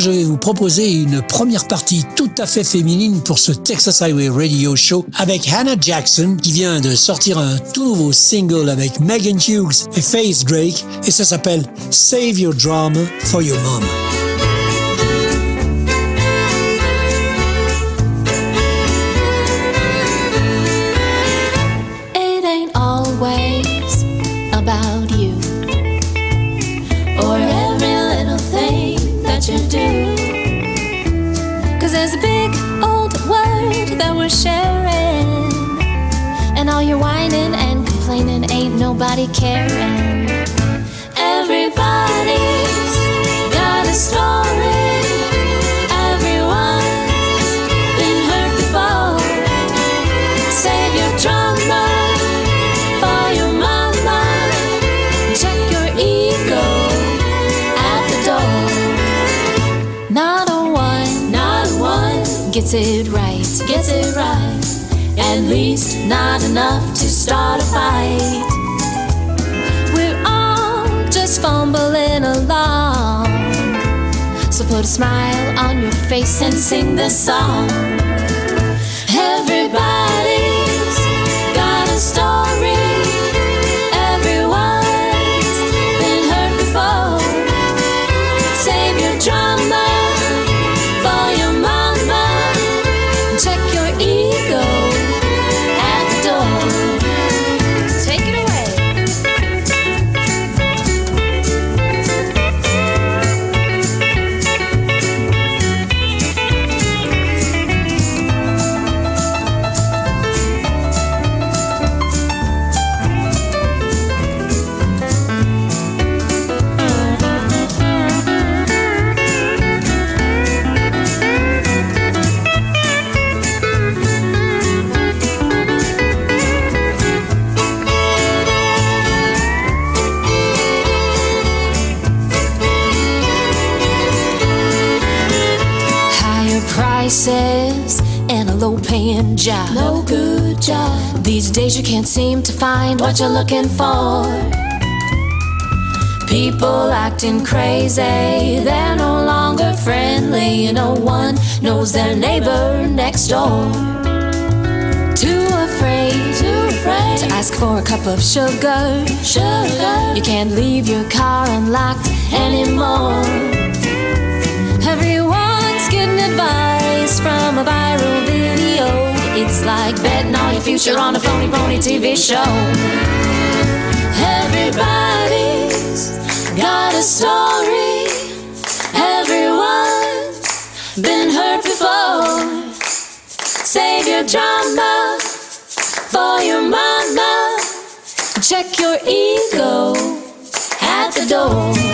Je vais vous proposer une première partie tout à fait féminine pour ce Texas Highway Radio Show avec Hannah Jackson qui vient de sortir un tout nouveau single avec Megan Hughes et Faith Drake et ça s'appelle Save Your Drama for Your Mom. Nobody caring. Everybody's got a story. Everyone's been hurt before. Save your drama for your mama. Check your ego at the door. Not a one, not a one gets it right, gets it right. At least not enough to start a fight. Fumbling along. So put a smile on your face and sing this song. Find what you're looking for. People acting crazy, they're no longer friendly. No one knows their neighbor next door. Too afraid, too afraid to ask for a cup of sugar. Sugar, you can't leave your car unlocked anymore. Everyone's getting advice from a viral. It's like betting on your future on a phony, phony TV show. Everybody's got a story. Everyone's been hurt before. Save your drama for your mama. Check your ego at the door.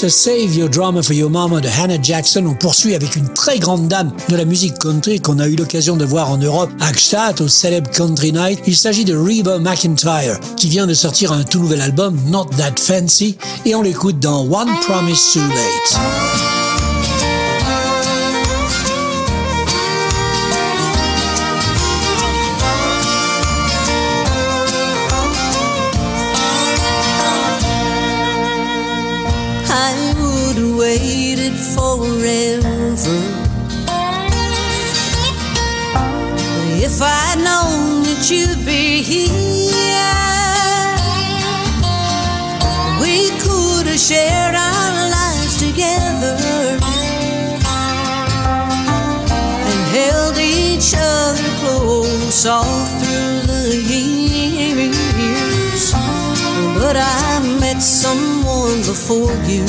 Ce Save Your Drama for Your Mama de Hannah Jackson, on poursuit avec une très grande dame de la musique country qu'on a eu l'occasion de voir en Europe à Gstaad au célèbre Country Night. Il s'agit de Reba McIntyre qui vient de sortir un tout nouvel album, Not That Fancy, et on l'écoute dans One Promise Too Late. Wish you'd be here. We could have shared our lives together and held each other close all through the years. But I met someone before you.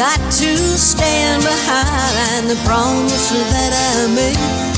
Got to stand behind the promise that I made.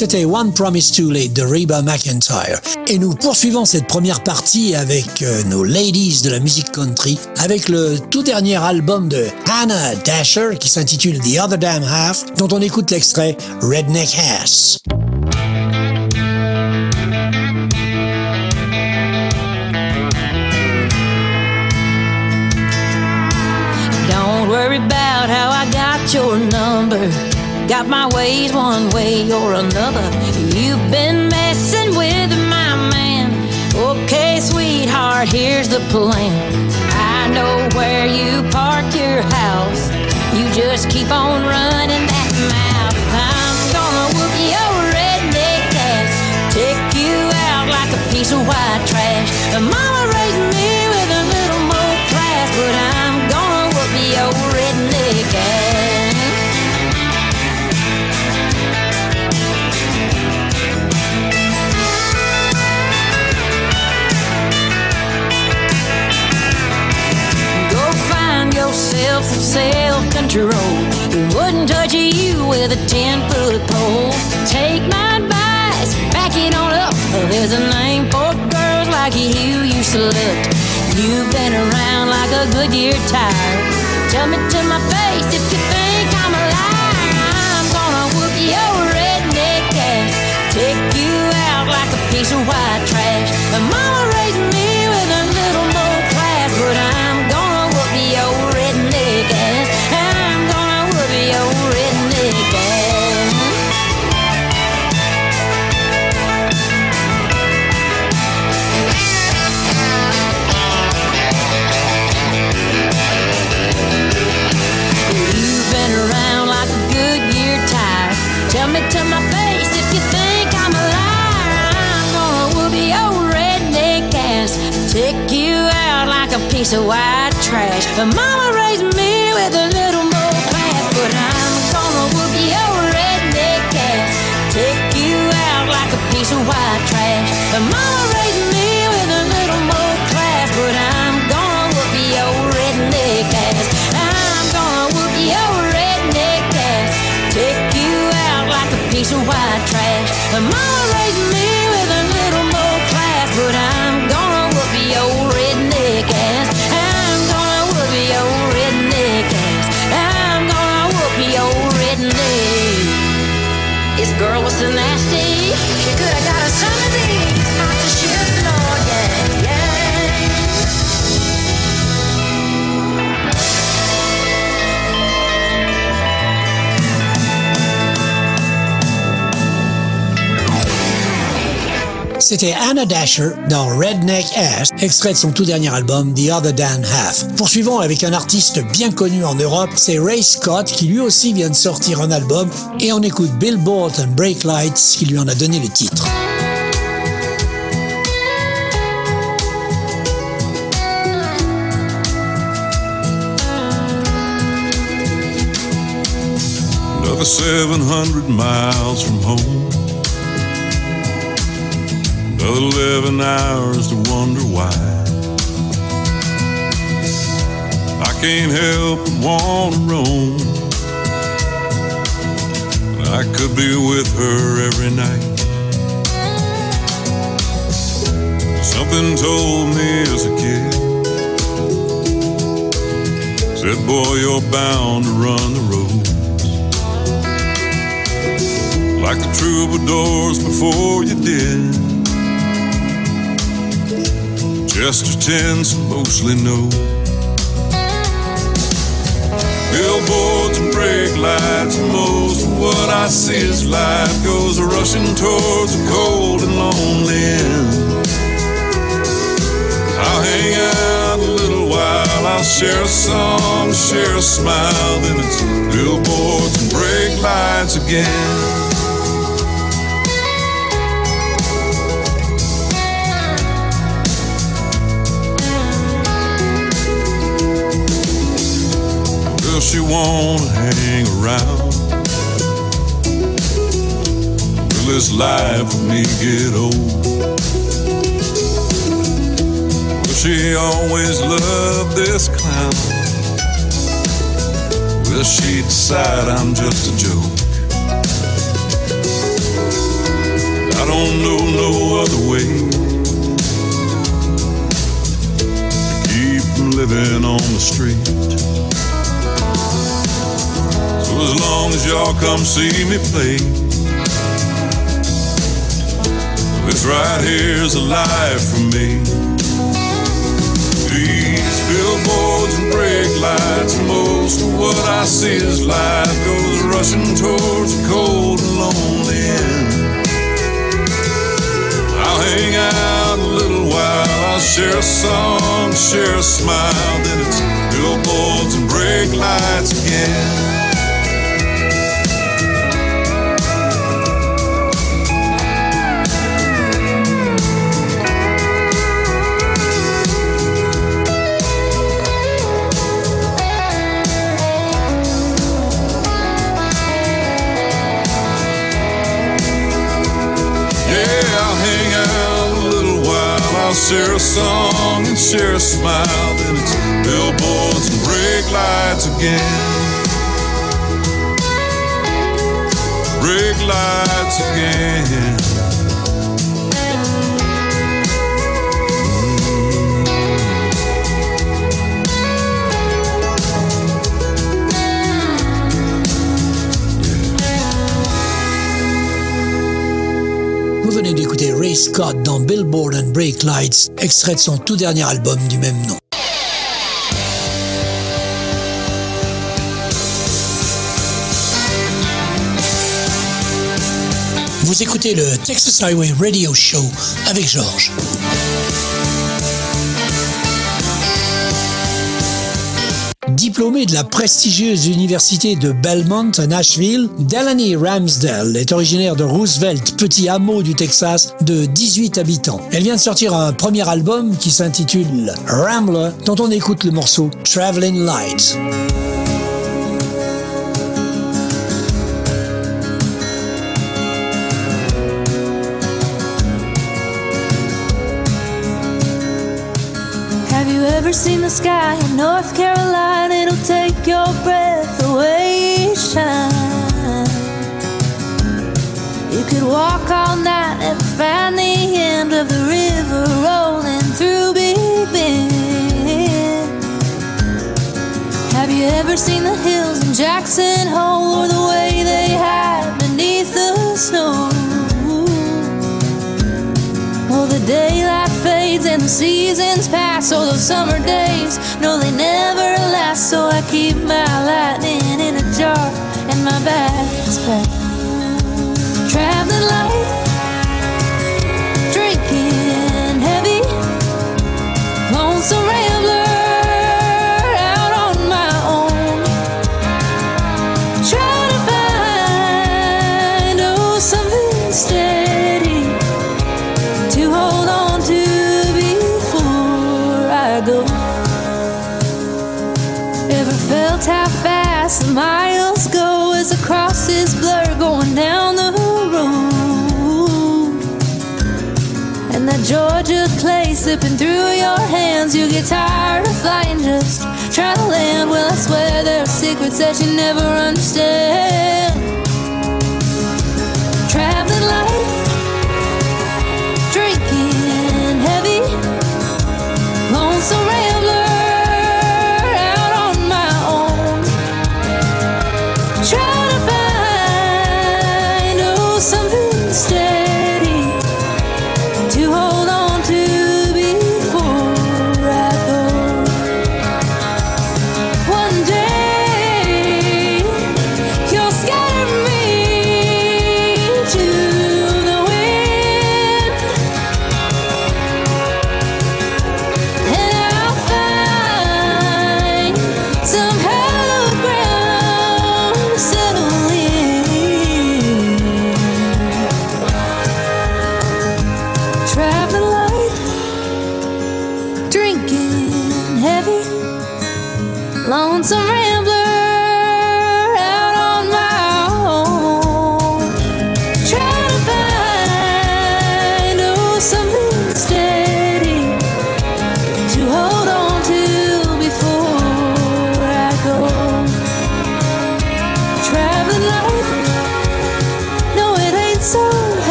C'était One Promise Too Late de Reba McIntyre. Et nous poursuivons cette première partie avec euh, nos ladies de la musique country, avec le tout dernier album de Hannah Dasher qui s'intitule The Other Damn Half, dont on écoute l'extrait Redneck Ass. Don't worry about how I got your number. Got my ways one way or another. You've been messing with my man. Okay, sweetheart, here's the plan. I know where you park your house. You just keep on running that mouth. I'm gonna whoop your redneck ass. Take you out like a piece of white trash. Self-control. Who wouldn't touch you with a ten-foot pole? Take my advice, back it on up. There's a name for girls like you used to look. You've been around like a Goodyear tire. Tell me to my face piece of white trash. But mama raised me with a little more class. But I'm gonna whoop your redneck ass. Take you out like a piece of white trash. But mama raised me with a little more class. But I'm gonna whoop your redneck ass. I'm gonna whoop your redneck ass. Take you out like a piece of white trash. But mama C'était Anna Dasher dans Redneck Ass, extrait de son tout dernier album The Other Than Half. Poursuivons avec un artiste bien connu en Europe, c'est Ray Scott qui lui aussi vient de sortir un album et on écoute Billboard and Break Lights qui lui en a donné le titre. Another 700 miles from home. Another 11 hours to wonder why. I can't help but want to roam. I could be with her every night. Something told me as a kid. Said, boy, you're bound to run the road. Like the troubadours before you did. Chester tends mostly know. Billboards and brake lights, most of what I see is life goes rushing towards a cold and lonely end. I'll hang out a little while, I'll share a song, share a smile, then it's billboards and brake lights again. She wanna hang around? Will this life for me get old? Will she always love this clown? Will she decide I'm just a joke? I don't know no other way to keep living on the street. So as long as y'all come see me play, this right here's a life for me. These billboards and brake lights, most of what I see is life goes rushing towards a cold and lonely end. I'll hang out a little while, I'll share a song, share a smile, then it's billboards and brake lights again. Share a song and share a smile. Then it's billboards and brake lights again. Brake lights again. Venez d'écouter Ray Scott dans Billboard and Break Lights, extrait de son tout dernier album du même nom. Vous écoutez le Texas Highway Radio Show avec Georges. Diplômée de la prestigieuse université de Belmont à Nashville, Delaney Ramsdale est originaire de Roosevelt, petit hameau du Texas de 18 habitants. Elle vient de sortir un premier album qui s'intitule Rambler, dont on écoute le morceau Traveling Light. And find the end of the river rolling through Big Bend. Have you ever seen the hills in Jackson Hole or the way they hide beneath the snow? Oh, the daylight fades and the seasons pass. Oh, those summer days, no, they never last. So I keep my lightning in a jar and my bag's packed. Traveling light, lonesome rambler slipping through your hands, you get tired of flying, just try to land. Well, I swear there are secrets that you never understand. Traveling light drinking heavy, lonesome rambler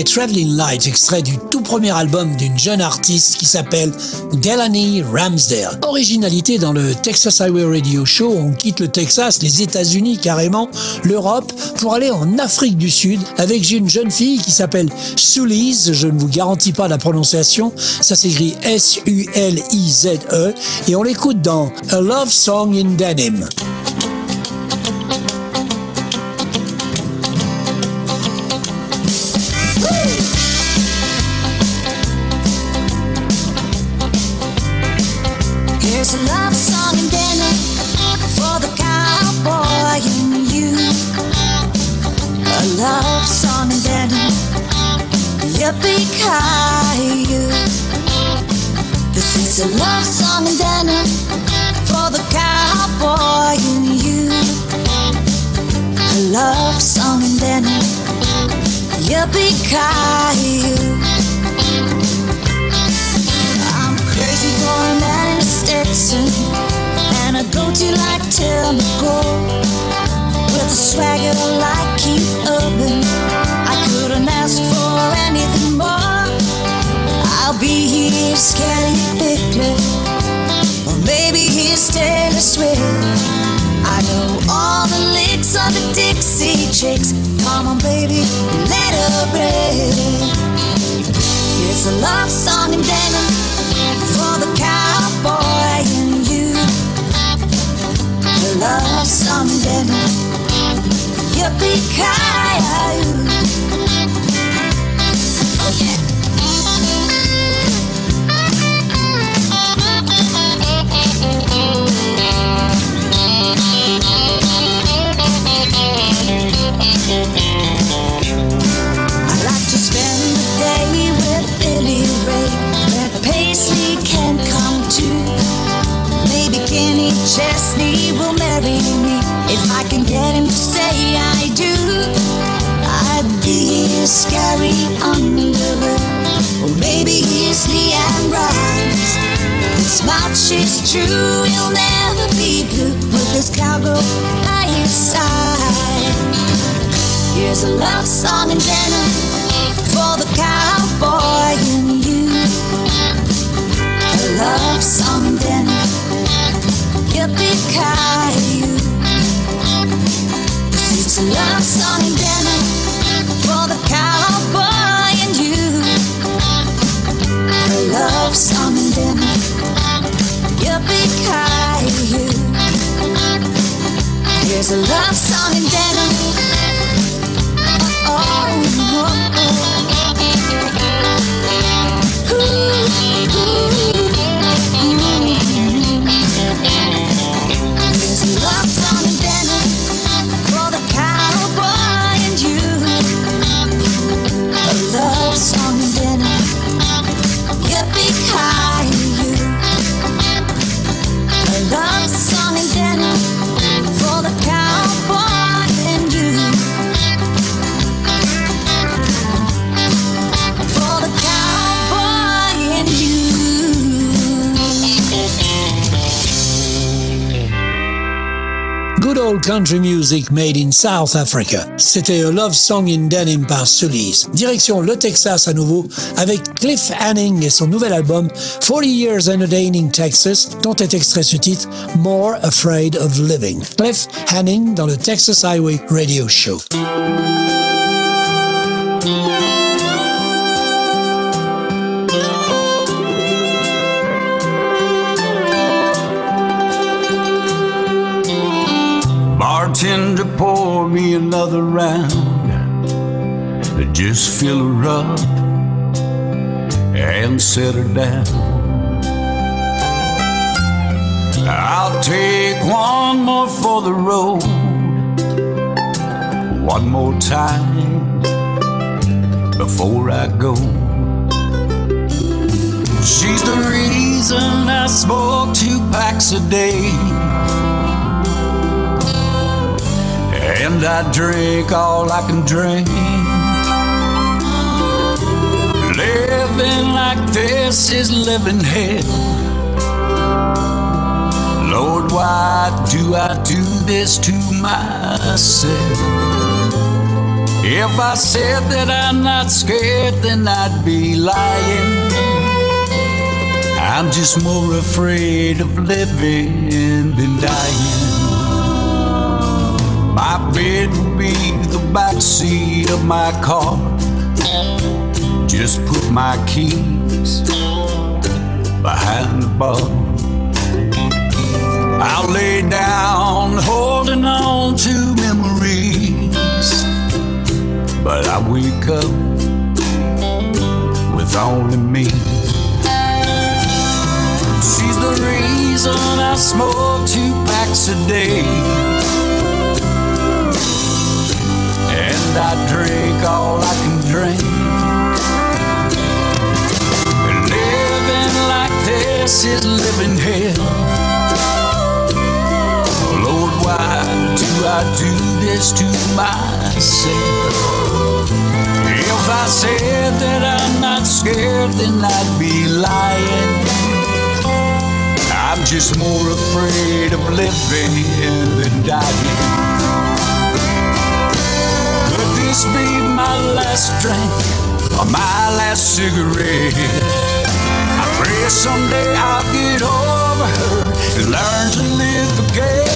Traveling Light, extrait du tout premier album d'une jeune artiste qui s'appelle Delaney Ramsdale. Originalité dans le Texas Highway Radio Show, on quitte le Texas, les États-Unis carrément, l'Europe, pour aller en Afrique du Sud avec une jeune fille qui s'appelle Sulize, je ne vous garantis pas la prononciation, ça s'écrit S-U-L-I-Z-E, et on l'écoute dans A Love Song in Denim. Love song in denim, yippee ki I'm crazy for a man in a Stetson and a goatee like Tim McGraw with a swagger like Keith Urban. I couldn't ask for anything more. I'll be his Kellie Pickler, or maybe his Taylor Swift. I know all the licks of the Dixie Chicks. Come on, baby, let her rip. It's a love song in denim for the cowboy in you. A love song dinner. Yippee-ki-yay! This much is true, you'll never be blue with his cowgirl by his side. Here's a love song and dinner for the cowboy in you. A love song dinner, yippee-ki-yay. This is a love song and dinner for the cowboy and you. A love song and Here's a love song and dinner. There's country music made in South Africa. C'était A Love Song in Denim par Sully's. Direction le Texas à nouveau avec Cliff Hanning et son nouvel album 40 Years Entertaining Texas dont est extrait ce titre More Afraid of Living. Cliff Hanning dans le Texas Highway Radio Show. Pour me another round. Just fill her up and set her down. I'll take one more for the road. One more time before I go. She's the reason I smoke two packs a day. And I drink all I can drink. Living like this is living hell. Lord, why do I do this to myself? If I said that I'm not scared, then I'd be lying. I'm just more afraid of living than dying. My bed will be the back seat of my car. Just put my keys behind the bar. I'll lay down holding on to memories. But I wake up with only me. She's the reason I smoke two packs a day. And I drink all I can drink. And living like this is living hell. Lord, why do I do this to myself? If I said that I'm not scared, then I'd be lying. I'm just more afraid of living than dying. This be my last drink or my last cigarette? I pray someday I'll get over her and learn to live again.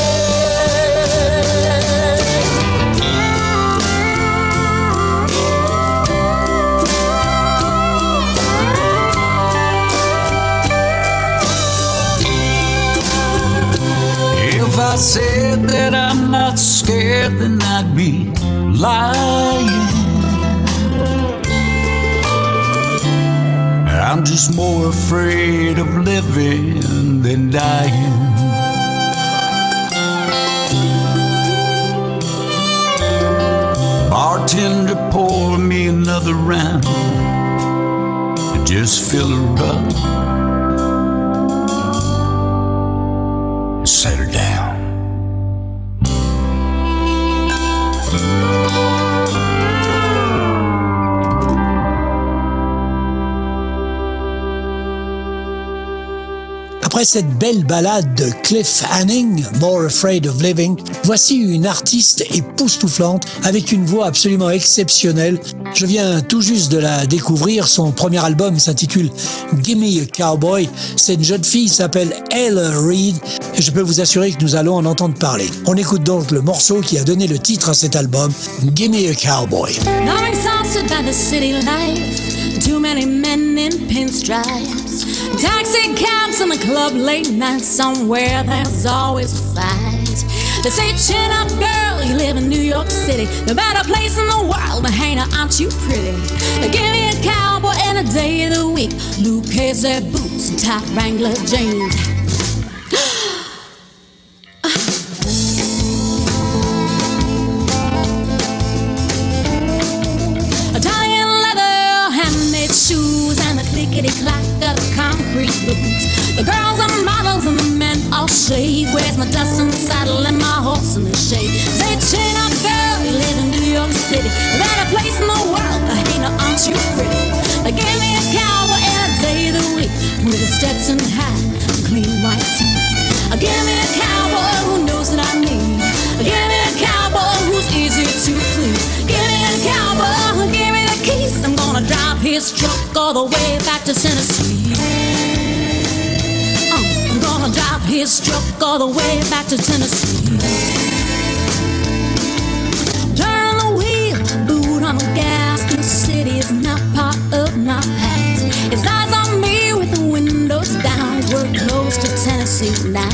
If I said breath, then I'd be lying. I'm just more afraid of living than dying. Bartender, pour me another round just fill her up. Après cette belle balade de Cliff Hanning, More Afraid of Living, voici une artiste époustouflante avec une voix absolument exceptionnelle. Je viens tout juste de la découvrir. Son premier album s'intitule Gimme a Cowboy. Cette jeune fille s'appelle Ella Reed et je peux vous assurer que nous allons en entendre parler. On écoute donc le morceau qui a donné le titre à cet album, Gimme a Cowboy. Taxi cabs in the club late night somewhere. There's always a fight. They say, chin up, girl, you live in New York City. The better place in the world to hang out, aren't you pretty? They Give me a cowboy and a day of the week. Lucchese boots and tight Wrangler jeans. The concrete boots. The girls are models and the men all shade. Where's my dust and saddle and my horse in the shade? Say, chin up, girl, you live in New York City. A better place in the world, hey, now aren't you pretty? Now give me a cowboy and a day of the week with Stetson hat and all the way back to Tennessee. Uh, I'm gonna drive his truck all the way back to Tennessee. Turn the wheel, boot on the gas. The city is not part of my past. It's eyes on me with the windows down. We're close to Tennessee now.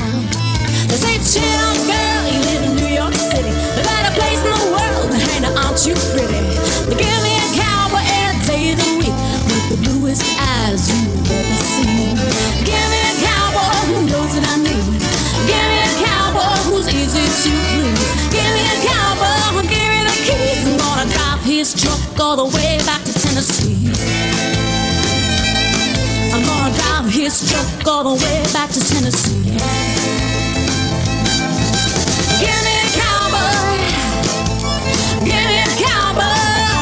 They say, chill girl, you live in New York City. The better place in the world, hey, now aren't you pretty? All the way back to Tennessee. I'm gonna drive his truck all the way back to Tennessee. Give me a cowboy. Give me a cowboy.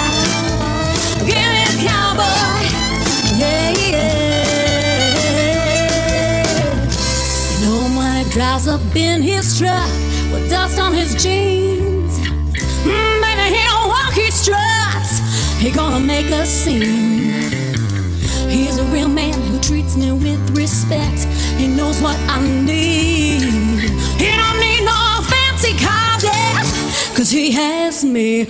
Give me a cowboy. Yeah, yeah. You know drives up in his truck with dust on his jeans. He gonna make a scene. He's a real man who treats me with respect. He knows what I need. He don't need no fancy car, yeah, cause he has me.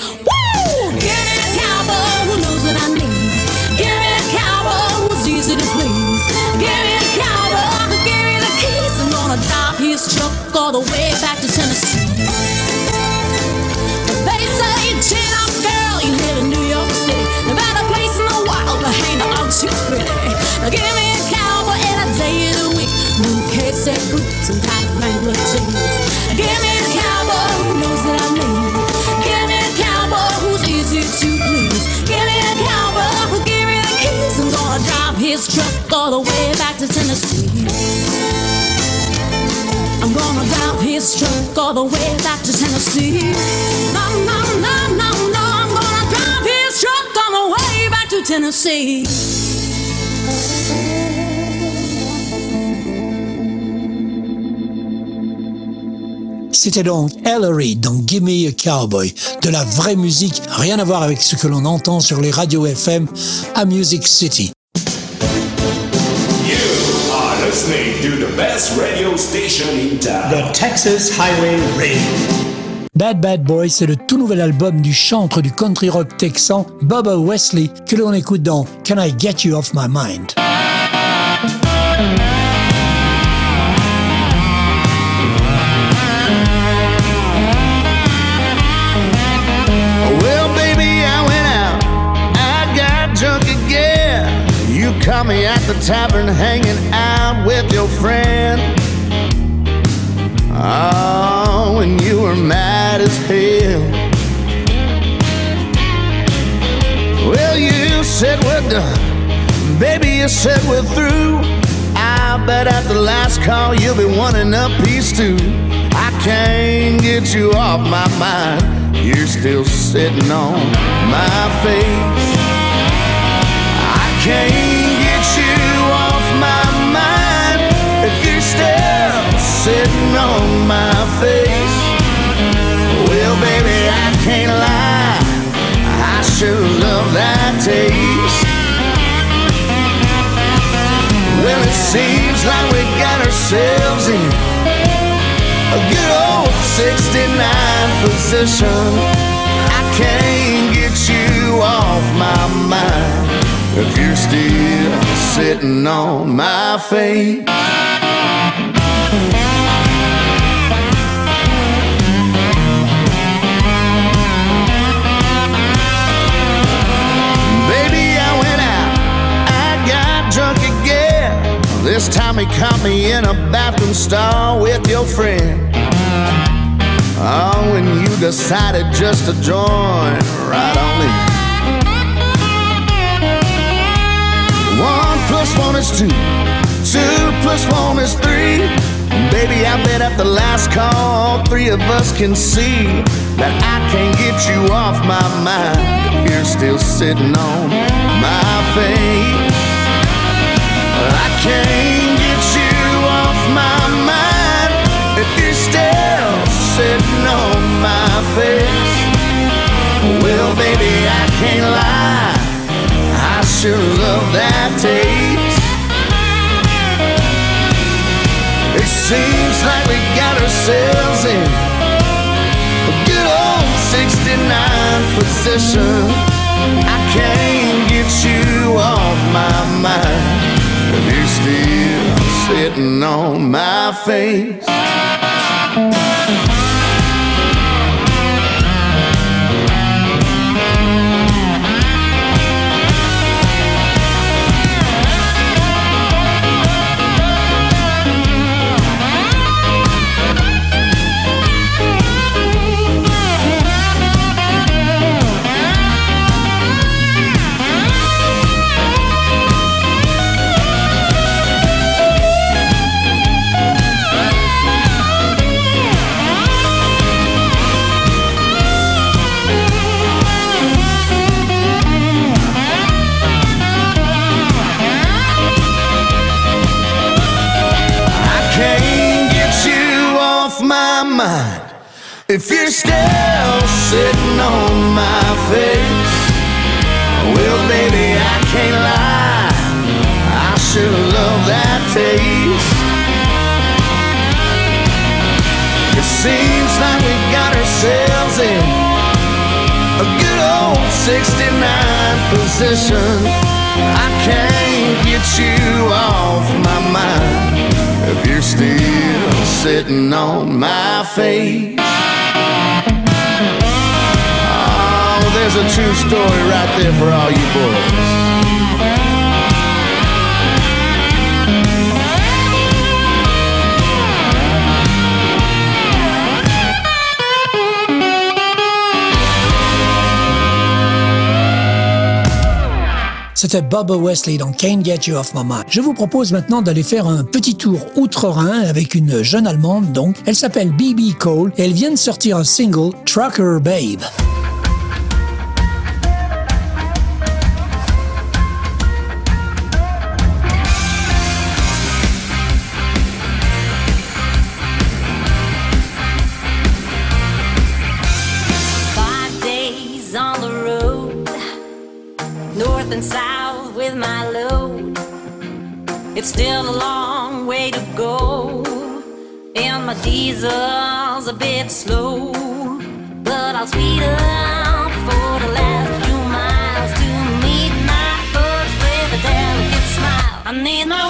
C'était donc Ellery dans Gimme a Cowboy, de la vraie musique, rien à voir avec ce que l'on entend sur les radios FM à Music City. Best radio station in town. The Texas Highway Radio. Bad Bad Boy, c'est le tout nouvel album du chantre du country rock texan Bubba Wesley que l'on écoute dans Can I Get You Off My Mind? The tavern hanging out with your friend. Oh, when you were mad as hell. Well, you said we're done. Baby, you said we're through. I bet at the last call you'll be wanting a piece too. I can't get you off my mind. You're still sitting on my face. I can't sitting on my face. Well, baby, I can't lie. I sure love that taste. Well, it seems like we got ourselves in a good old 69 position. I can't get you off my mind if you're still sitting on my face. Baby, I went out, I got drunk again. This time he caught me in a bathroom stall with your friend. Oh, when you decided just to join right on in. One plus one is two I bet at the last call, all three of us can see that I can't get you off my mind you're still sitting on my face. I can't get you off my mind if you're still sitting on my face. Well, baby, I can't lie. I sure love that taste. Seems like we got ourselves in a good old 69 position. I can't get you off my mind if you're still sitting on my face. If you're still sitting on my face. Well, baby, I can't lie. I sure love that taste. It seems like we got ourselves in a good old 69 position. I can't get you off my mind if you're still sitting on my face. There's a true story right there for all you boys. C'était Bubba Wesley dans Can't Get You Off My Mind. Je vous propose maintenant d'aller faire un petit tour outre-Rhin avec une jeune Allemande donc. Elle s'appelle BB Cole et elle vient de sortir un single, Trucker Babe. Still a long way to go, and my diesel's a bit slow. But I'll speed up for the last few miles to meet my folks with a delicate smile. I need my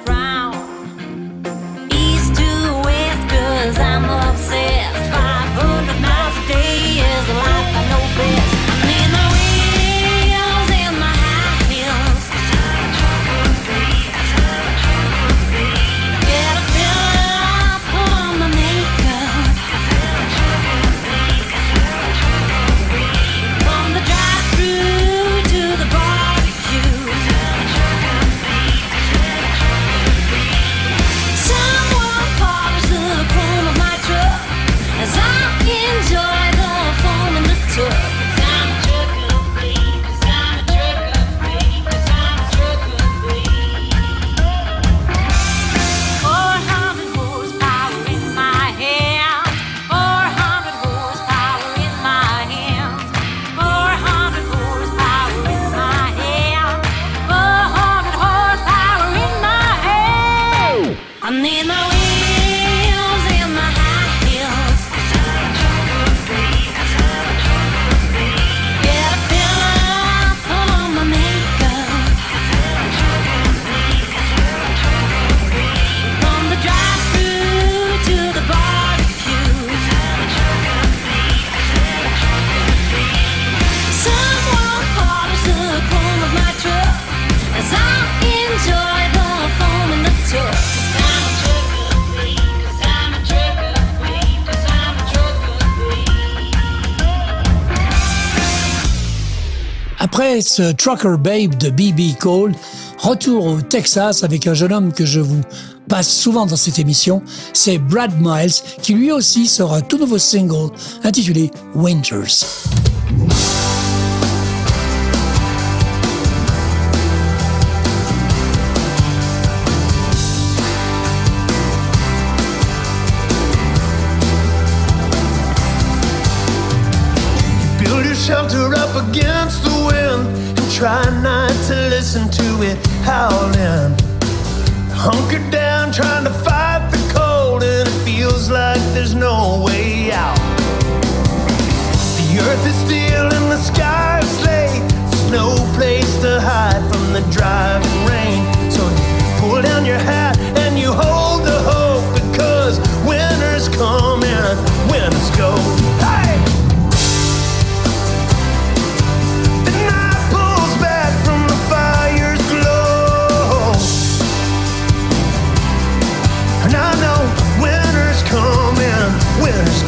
Après ce Trucker Babe de BB Cole, retour au Texas avec un jeune homme que je vous passe souvent dans cette émission, c'est Brad Miles qui lui aussi sort un tout nouveau single intitulé Winters. try not to listen to it howling. Hunker down, trying to fight the cold, and it feels like there's no way out. The earth is still and the sky is late. There's no place to hide from the driving rain. So you pull down your hat and you hold the hope because winter's coming, winter's go. Hey!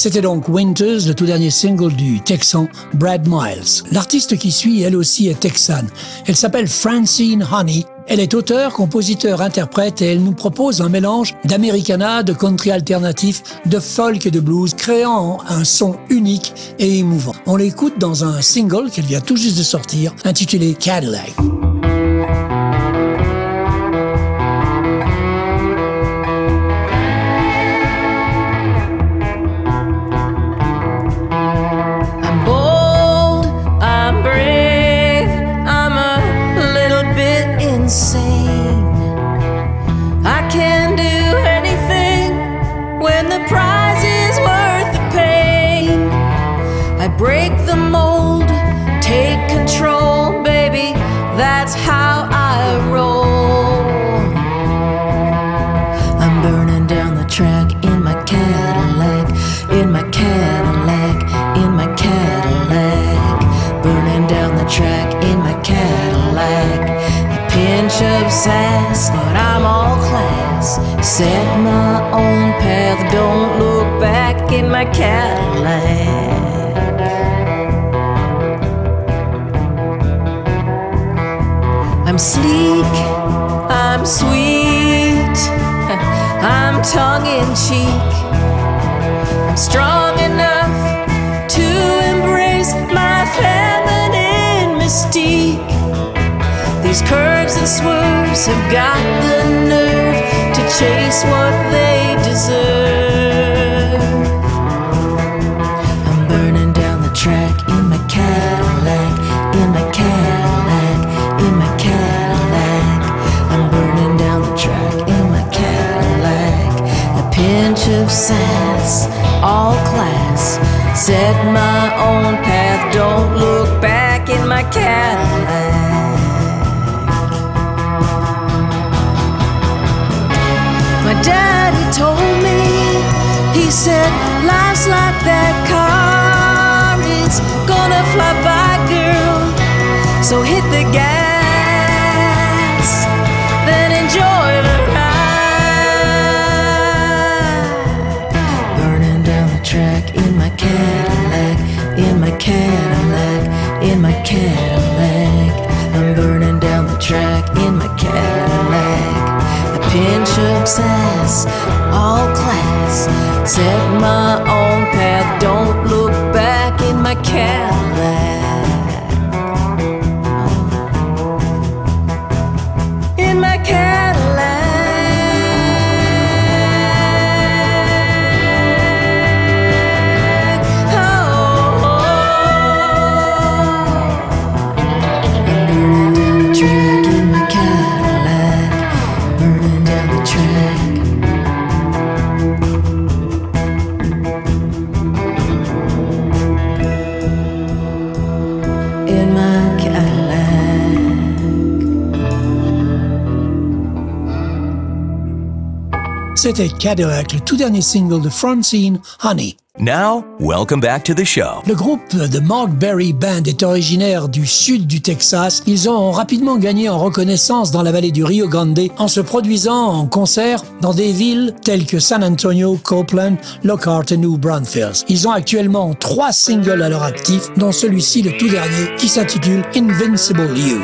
C'était donc Winters, le tout dernier single du Texan Brad Miles. L'artiste qui suit, elle aussi, est texane. Elle s'appelle Francine Honey. Elle est auteure, compositeur, interprète et elle nous propose un mélange d'americana, de country alternatif, de folk et de blues, créant un son unique et émouvant. On l'écoute dans un single qu'elle vient tout juste de sortir, intitulé Cadillac. But I'm all class. Set my own path, don't look back in my Cadillac. I'm sleek, I'm sweet, I'm tongue in cheek. I'm strong enough to embrace my feminine mystique. These curves and swerves have got the nerve to chase what they deserve. Pinch of sass, all class. Set my own C'était Cadillac, le tout dernier single de Francine Honey. Now, welcome back to the show. Le groupe The Mark Berry Band est originaire du sud du Texas. Ils ont rapidement gagné en reconnaissance dans la vallée du Rio Grande en se produisant en concert dans des villes telles que San Antonio, Copeland, Lockhart et New Braunfels. Ils ont actuellement trois singles à leur actif, dont celui-ci, le tout dernier, qui s'intitule Invincible You.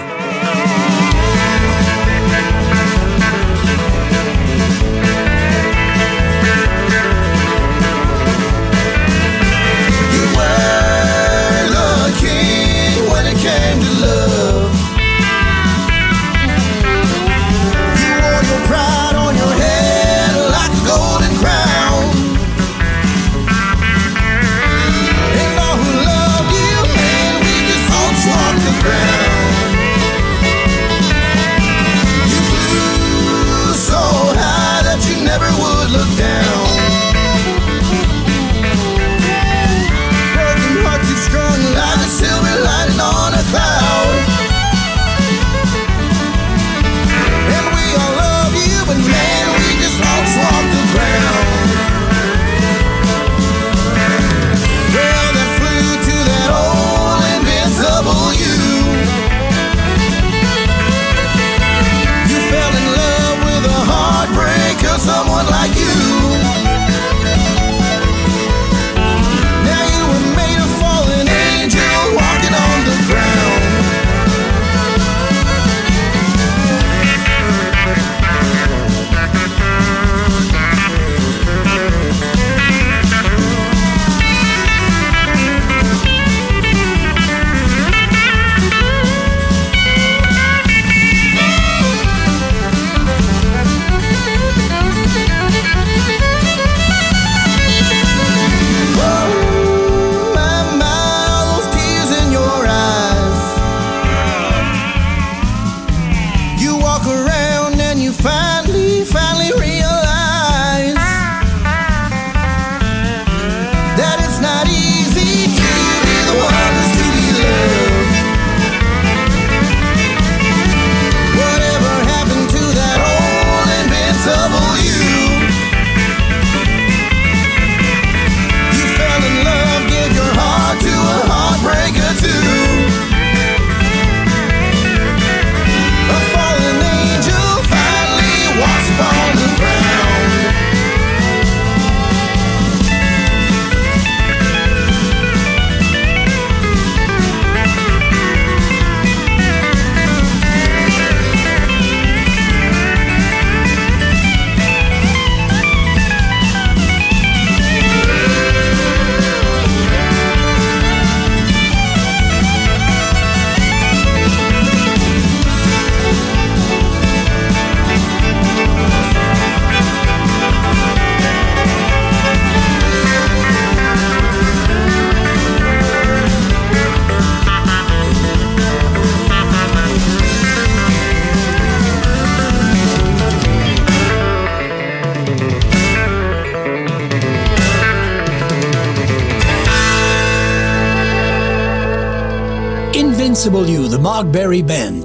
The Mark Berry Band.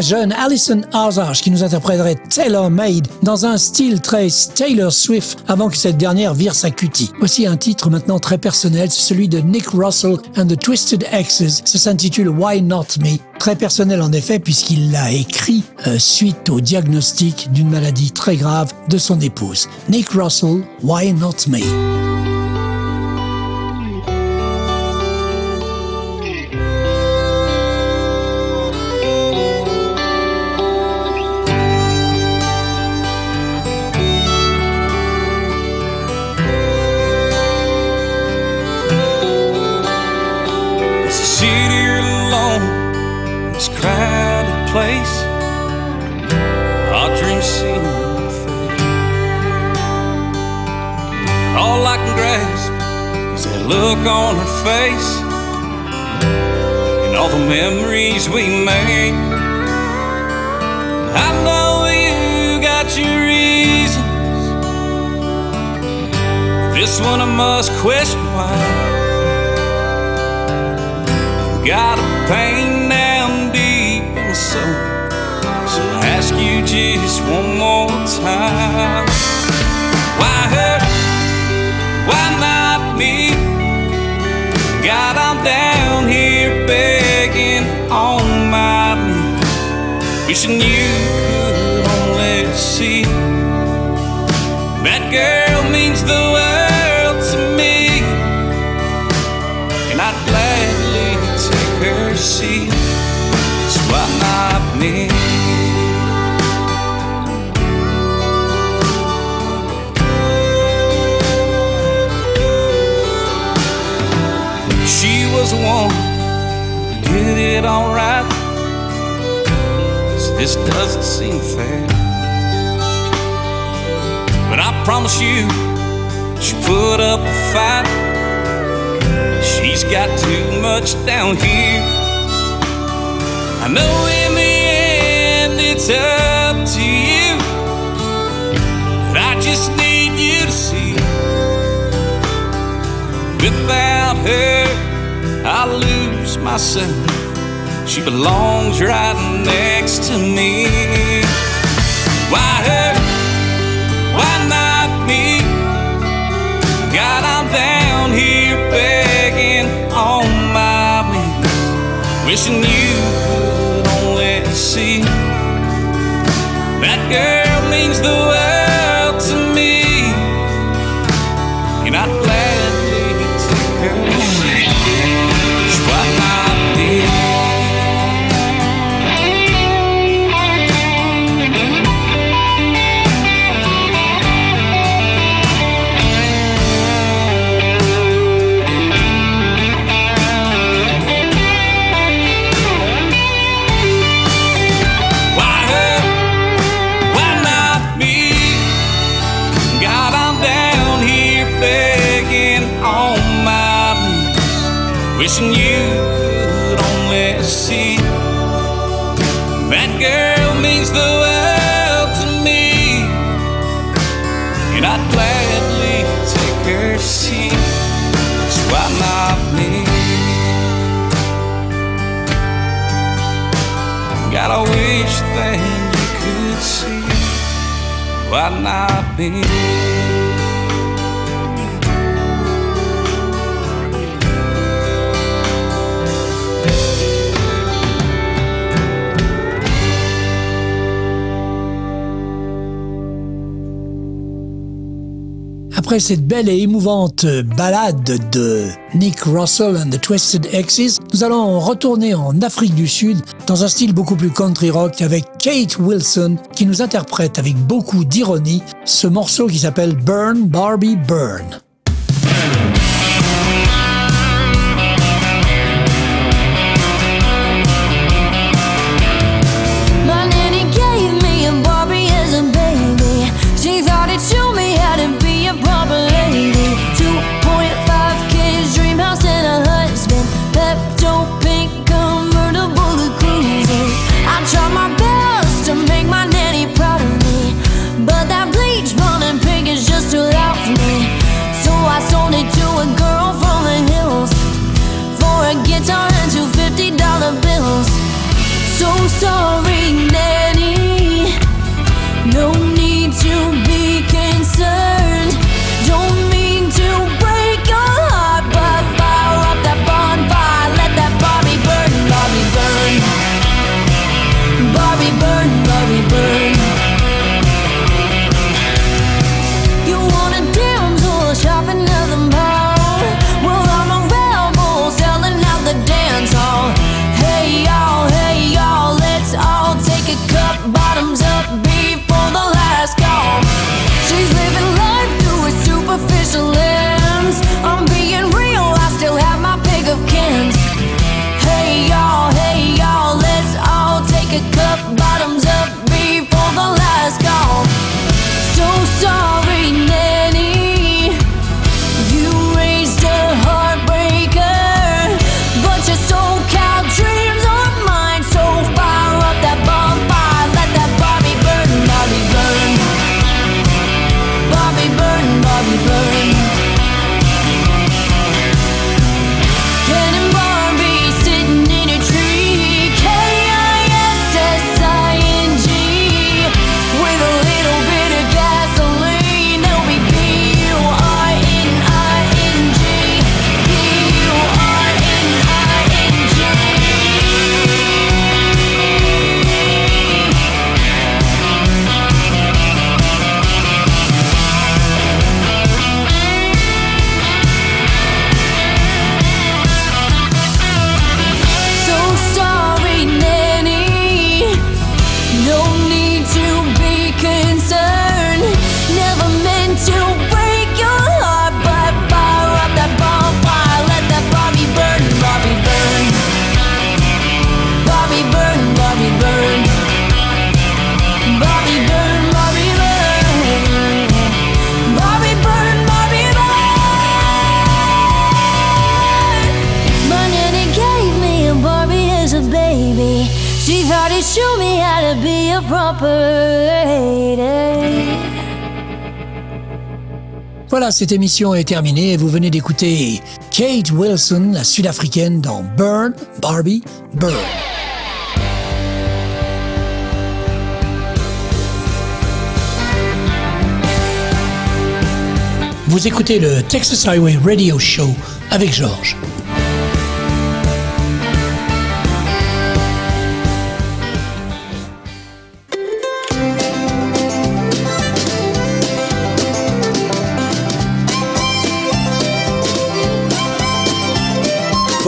jeune Alison Hazard qui nous interpréterait Taylor Made dans un style très Taylor Swift avant que cette dernière vire sa cutie. Aussi un titre maintenant très personnel, c'est celui de Nick Russell and the Twisted Exes. Ça s'intitule Why Not Me. Très personnel en effet puisqu'il l'a écrit euh, suite au diagnostic d'une maladie très grave de son épouse. Nick Russell, Why Not Me? memories we made. I know you got your reasons. This one I must question why. Got a pain down deep in my soul, so I ask you just one more time. Why hurt? Why not? wishing you this doesn't seem fair. But I promise you, she put up a fight. She's got too much down here. I know in the end it's up to you. But I just need you to see. Without her, I lose myself. She belongs right next to me. Why her? Why not me? God, I'm down here begging on my knees, wishing you could only see that girl Après cette belle et émouvante ballade de Nick Russell and the Twisted Exes, nous allons retourner en Afrique du Sud dans un style beaucoup plus country rock avec Kate Wilson qui nous interprète avec beaucoup d'ironie ce morceau qui s'appelle Burn Barbie Burn. Voilà, cette émission est terminée et vous venez d'écouter Kate Wilson, la sud-africaine, dans Burn, Barbie, Burn. Vous écoutez le Texas Highway Radio Show avec Georges.